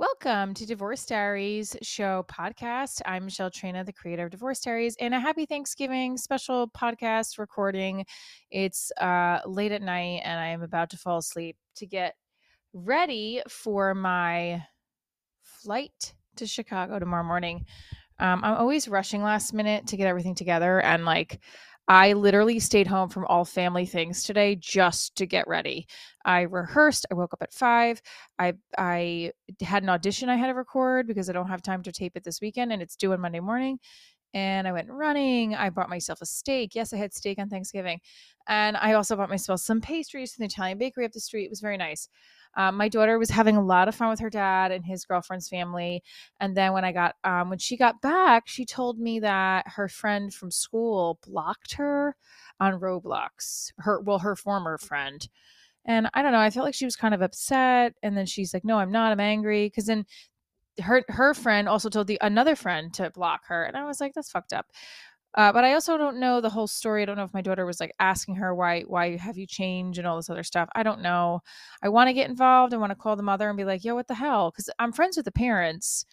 Welcome to Divorce Diaries show podcast. I'm Michelle Trina, the creator of Divorce Diaries, and a happy Thanksgiving special podcast recording. It's uh, late at night, and I am about to fall asleep to get ready for my flight to Chicago tomorrow morning. Um, I'm always rushing last minute to get everything together, and like I literally stayed home from all family things today just to get ready. I rehearsed. I woke up at five. I I had an audition I had to record because I don't have time to tape it this weekend, and it's due on Monday morning. And I went running. I bought myself a steak. Yes, I had steak on Thanksgiving, and I also bought myself some pastries from the Italian bakery up the street. It was very nice. Um, my daughter was having a lot of fun with her dad and his girlfriend's family. And then when I got, um, when she got back, she told me that her friend from school blocked her on Roblox. Her, well, her former friend. And I don't know, I felt like she was kind of upset. And then she's like, no, I'm not, I'm angry. Cause then her, her friend also told the another friend to block her. And I was like, that's fucked up. Uh, but I also don't know the whole story. I don't know if my daughter was like asking her why why have you changed and all this other stuff. I don't know. I want to get involved. I want to call the mother and be like, "Yo, what the hell?" Because I'm friends with the parents,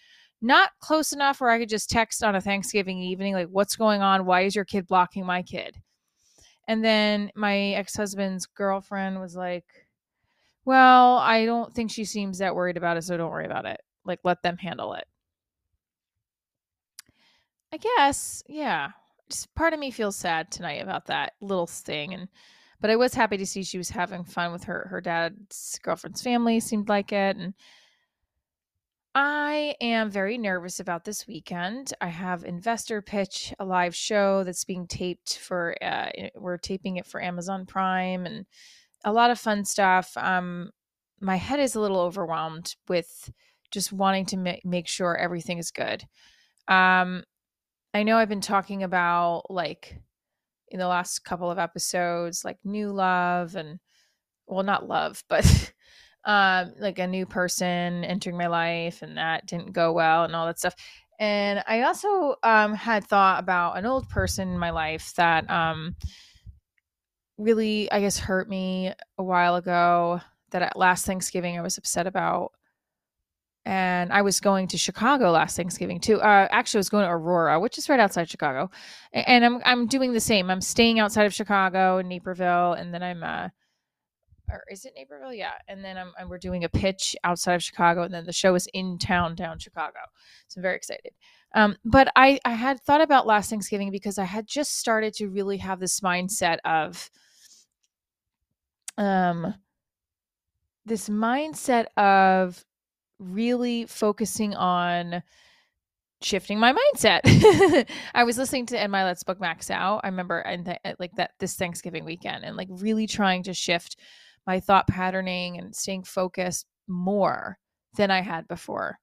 not close enough where I could just text on a Thanksgiving evening like, "What's going on? Why is your kid blocking my kid?" And then my ex husband's girlfriend was like, "Well, I don't think she seems that worried about it, so don't worry about it. Like, let them handle it." I guess, yeah part of me feels sad tonight about that little thing and but I was happy to see she was having fun with her her dad's girlfriend's family seemed like it and I am very nervous about this weekend. I have investor pitch a live show that's being taped for uh, we're taping it for Amazon Prime and a lot of fun stuff. Um my head is a little overwhelmed with just wanting to ma- make sure everything is good. Um I know I've been talking about like in the last couple of episodes, like new love and well, not love, but um, like a new person entering my life, and that didn't go well, and all that stuff. And I also um, had thought about an old person in my life that um, really, I guess, hurt me a while ago. That at last Thanksgiving I was upset about and I was going to Chicago last Thanksgiving too. Uh, actually, I was going to Aurora, which is right outside Chicago, and I'm I'm doing the same. I'm staying outside of Chicago in Naperville, and then I'm uh, or is it Naperville? Yeah, and then I'm, I'm we're doing a pitch outside of Chicago, and then the show is in town, down Chicago. So I'm very excited. Um, but I I had thought about last Thanksgiving because I had just started to really have this mindset of um this mindset of really focusing on shifting my mindset. I was listening to Ed Mylett's Book Max Out. I remember and th- like that this Thanksgiving weekend and like really trying to shift my thought patterning and staying focused more than I had before.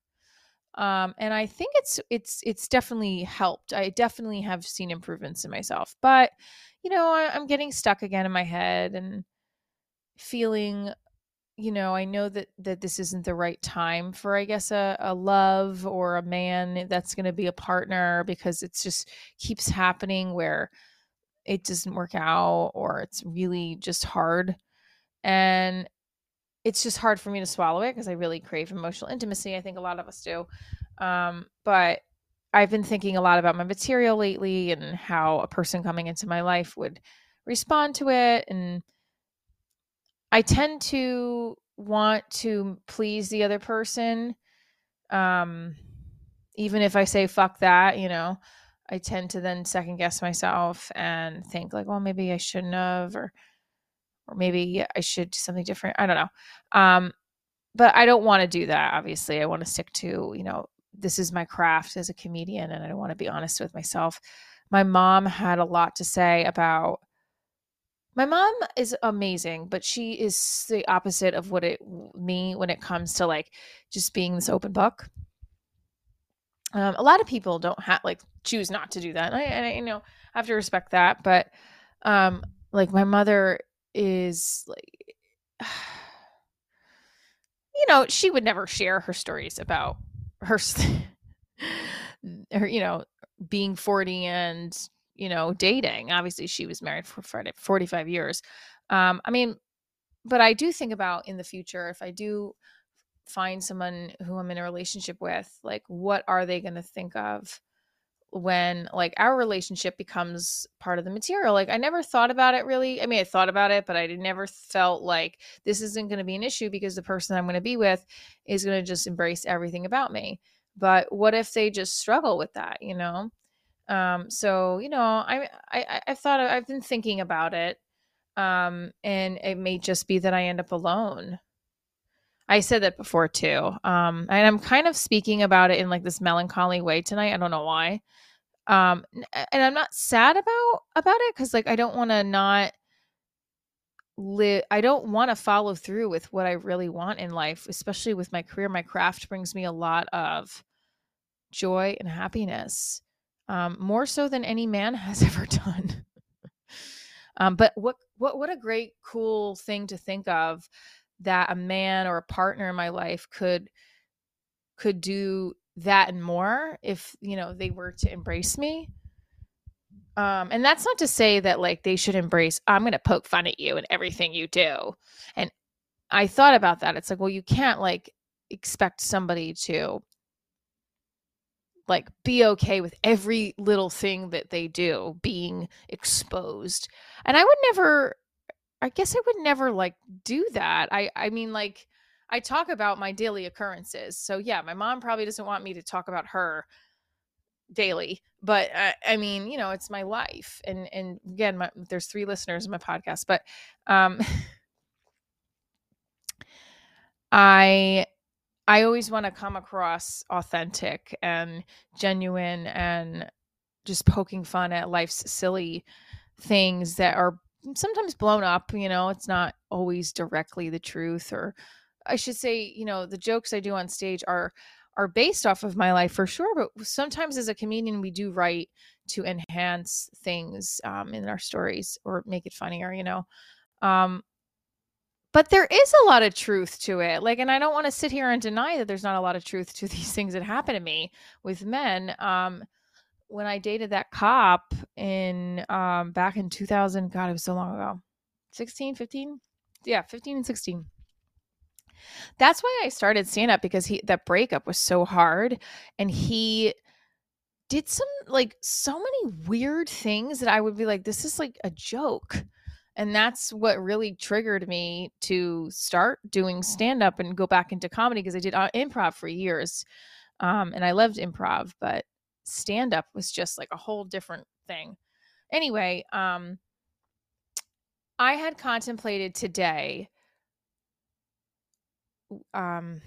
Um, and I think it's it's it's definitely helped. I definitely have seen improvements in myself, but you know, I, I'm getting stuck again in my head and feeling you know, I know that that this isn't the right time for, I guess, a, a love or a man that's going to be a partner because it's just keeps happening where it doesn't work out or it's really just hard, and it's just hard for me to swallow it because I really crave emotional intimacy. I think a lot of us do, um, but I've been thinking a lot about my material lately and how a person coming into my life would respond to it and I tend to want to please the other person. Um, even if I say fuck that, you know, I tend to then second guess myself and think like, well, maybe I shouldn't have, or or maybe I should do something different. I don't know. Um, but I don't want to do that. Obviously, I want to stick to, you know, this is my craft as a comedian, and I want to be honest with myself. My mom had a lot to say about my mom is amazing, but she is the opposite of what it me when it comes to like just being this open book. Um, a lot of people don't have like choose not to do that. And I, and I you know I have to respect that, but um, like my mother is like, you know, she would never share her stories about her, her, you know, being forty and you know, dating. Obviously, she was married for 45 years. Um, I mean, but I do think about in the future if I do find someone who I'm in a relationship with, like what are they going to think of when like our relationship becomes part of the material? Like I never thought about it really. I mean, I thought about it, but I never felt like this isn't going to be an issue because the person I'm going to be with is going to just embrace everything about me. But what if they just struggle with that, you know? Um, so you know, I I I've thought I've been thinking about it, um, and it may just be that I end up alone. I said that before too, um, and I'm kind of speaking about it in like this melancholy way tonight. I don't know why, um, and I'm not sad about about it because like I don't want to not live i don't want to follow through with what i really want in life especially with my career my craft brings me a lot of joy and happiness um, more so than any man has ever done. um, but what what what a great cool thing to think of that a man or a partner in my life could could do that and more if you know they were to embrace me. Um and that's not to say that like they should embrace i'm going to poke fun at you and everything you do. And i thought about that. It's like well you can't like expect somebody to like be okay with every little thing that they do being exposed. And i would never i guess i would never like do that. I i mean like i talk about my daily occurrences. So yeah my mom probably doesn't want me to talk about her daily but I, I mean you know it's my life. And and again my, there's three listeners in my podcast but um i I always want to come across authentic and genuine and just poking fun at life's silly things that are sometimes blown up, you know, it's not always directly the truth or I should say, you know, the jokes I do on stage are are based off of my life for sure, but sometimes as a comedian we do write to enhance things um, in our stories or make it funnier, you know. Um, but there is a lot of truth to it like and i don't want to sit here and deny that there's not a lot of truth to these things that happen to me with men um when i dated that cop in um back in 2000 god it was so long ago 16 15 yeah 15 and 16 that's why i started stand up because he that breakup was so hard and he did some like so many weird things that i would be like this is like a joke and that's what really triggered me to start doing stand up and go back into comedy because I did uh, improv for years. Um, and I loved improv, but stand up was just like a whole different thing. Anyway, um, I had contemplated today um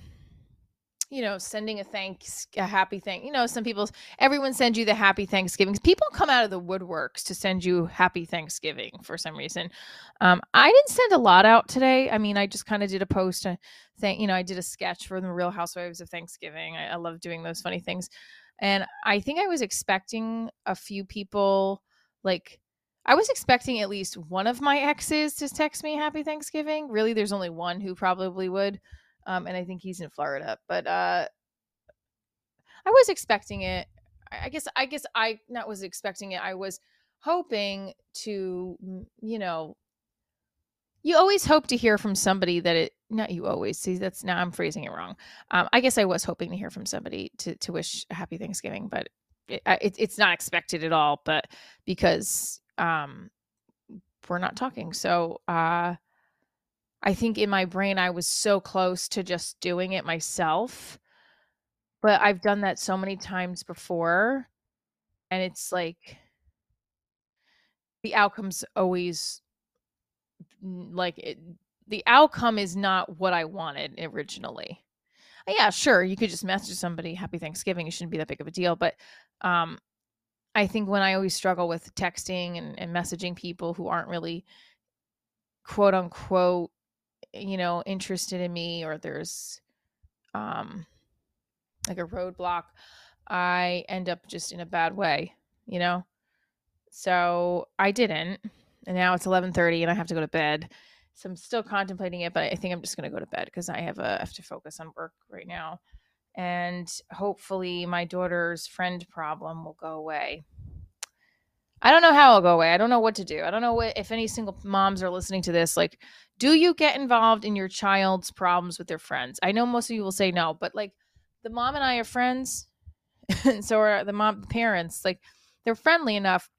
you know, sending a thanks, a happy thank. You know, some people, everyone sends you the happy Thanksgiving. People come out of the woodworks to send you happy Thanksgiving for some reason. Um, I didn't send a lot out today. I mean, I just kind of did a post. A thank, you know, I did a sketch for the Real Housewives of Thanksgiving. I, I love doing those funny things, and I think I was expecting a few people like. I was expecting at least one of my exes to text me happy Thanksgiving. Really, there's only one who probably would um, and I think he's in Florida. But uh, I was expecting it. I guess I guess I not was expecting it. I was hoping to, you know, you always hope to hear from somebody that it not you always see that's now I'm phrasing it wrong. Um, I guess I was hoping to hear from somebody to to wish a happy Thanksgiving, but it, it, it's not expected at all. But because um, we're not talking, so uh, I think in my brain I was so close to just doing it myself. But I've done that so many times before and it's like the outcome's always like it, the outcome is not what I wanted originally. Uh, yeah, sure, you could just message somebody happy Thanksgiving, it shouldn't be that big of a deal, but um I think when I always struggle with texting and, and messaging people who aren't really quote unquote you know interested in me or there's um like a roadblock i end up just in a bad way you know? So i didn't and now it's 11:30 and i have to go to bed. So i'm still contemplating it but i think i'm just going to go to bed because i have a I have to focus on work right now. And hopefully my daughter's friend problem will go away I don't know how I'll go away. I don't know what to do. I don't know what, if any single moms are listening to this. Like, do you get involved in your child's problems with their friends? I know most of you will say no, but like the mom and I are friends, and so are the mom parents. Like, they're friendly enough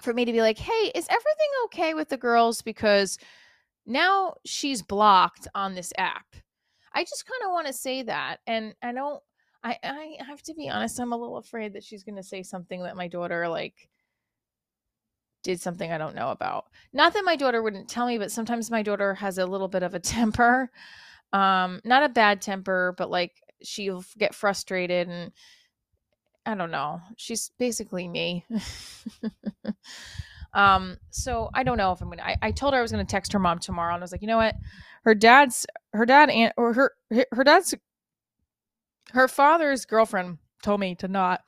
for me to be like, hey, is everything okay with the girls? Because now she's blocked on this app. I just kind of want to say that. And I don't, I, I have to be honest, I'm a little afraid that she's going to say something that my daughter, like, did something I don't know about. Not that my daughter wouldn't tell me, but sometimes my daughter has a little bit of a temper. Um, not a bad temper, but like she'll get frustrated and I don't know. She's basically me. um, so I don't know if I'm gonna. I, I told her I was gonna text her mom tomorrow, and I was like, you know what? Her dad's her dad and or her her dad's her father's girlfriend told me to not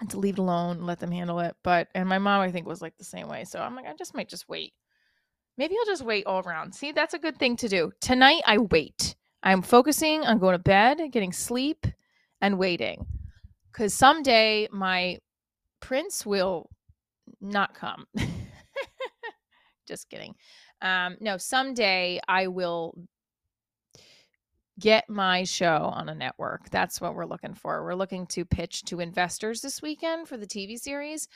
and to leave it alone let them handle it. But and my mom I think was like the same way. So I'm like, I just might just wait. Maybe I'll just wait all around. See, that's a good thing to do. Tonight I wait. I'm focusing on going to bed, getting sleep, and waiting because someday my prince will not come. Just kidding. Um, no, someday I will get my show on a network. That's what we're looking for. We're looking to pitch to investors this weekend for the TV series.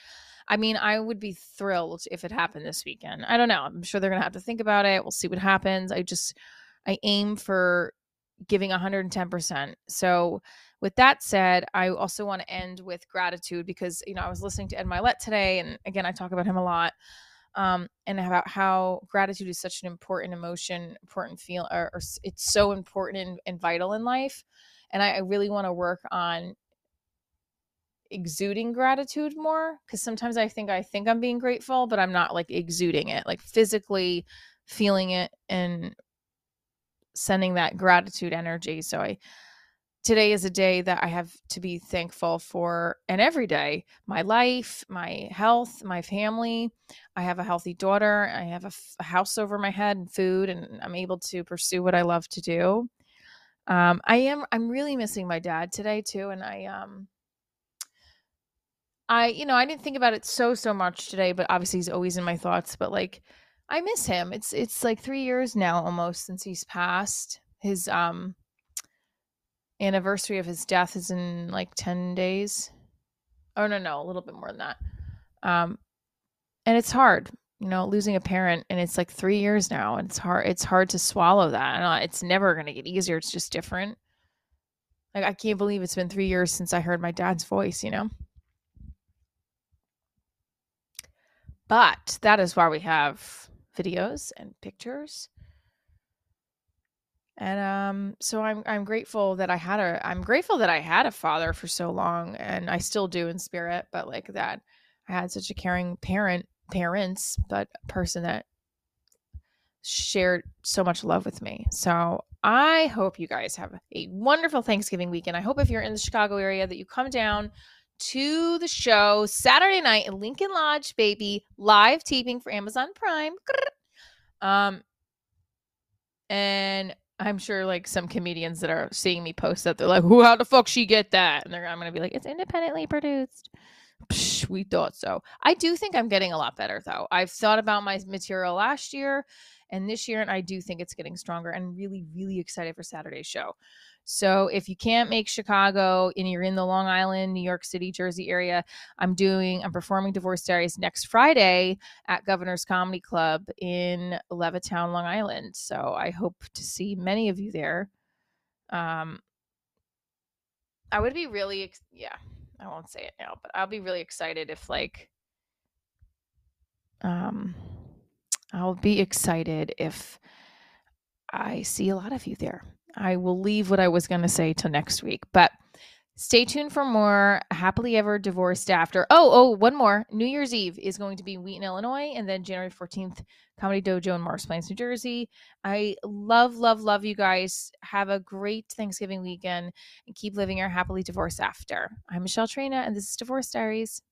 I mean, I would be thrilled if it happened this weekend. I don't know. I'm sure they're going to have to think about it. We'll see what happens. I just I aim for giving 110%. So with that said, I also want to end with gratitude because, you know, I was listening to Ed Mylett today, and again, I talk about him a lot, um, and about how gratitude is such an important emotion, important feel, or, or it's so important and, and, vital in life. And I, I really want to work on exuding gratitude more because sometimes I think I think I'm being grateful, but I'm not like exuding it, like physically feeling it and sending that gratitude energy. So I today is a day that I have to be thankful for, and every day my life, my health, my family. I have a healthy daughter. I have a, f- a house over my head and food, and I'm able to pursue what I love to do. Um, I am. I'm really missing my dad today too, and I um. I, you know, I didn't think about it so so much today, but obviously he's always in my thoughts. But like, I miss him. It's it's like three years now almost since he's passed. His um anniversary of his death is in like 10 days. Oh no, no, a little bit more than that. Um and it's hard, you know, losing a parent and it's like 3 years now and it's hard it's hard to swallow that. And it's never going to get easier. It's just different. Like I can't believe it's been 3 years since I heard my dad's voice, you know. But that is why we have videos and pictures and um, so I'm I'm grateful that I had a I'm grateful that I had a father for so long, and I still do in spirit. But like that, I had such a caring parent, parents, but a person that shared so much love with me. So I hope you guys have a wonderful Thanksgiving weekend. I hope if you're in the Chicago area that you come down to the show Saturday night in Lincoln Lodge, baby, live taping for Amazon Prime. Um, and I'm sure like some comedians that are seeing me post that they're like, "Who? How the fuck she get that?" And they're I'm gonna be like, "It's independently produced." Psh, we thought so. I do think I'm getting a lot better though. I've thought about my material last year and this year, and I do think it's getting stronger. And really, really excited for Saturday's show. So if you can't make Chicago and you're in the Long Island, New York City, Jersey area, I'm doing, I'm performing Divorce Diaries next Friday at Governor's Comedy Club in Levittown, Long Island. So I hope to see many of you there. Um, I would be really, yeah, I won't say it now, but I'll be really excited if like, um, I'll be excited if I see a lot of you there. I will leave what I was going to say till next week, but stay tuned for more happily ever divorced after. Oh, oh, one more. New Year's Eve is going to be Wheaton, Illinois, and then January 14th, Comedy Dojo in Morris Plains, New Jersey. I love, love, love you guys. Have a great Thanksgiving weekend and keep living your happily divorced after. I'm Michelle Trina, and this is Divorce Diaries.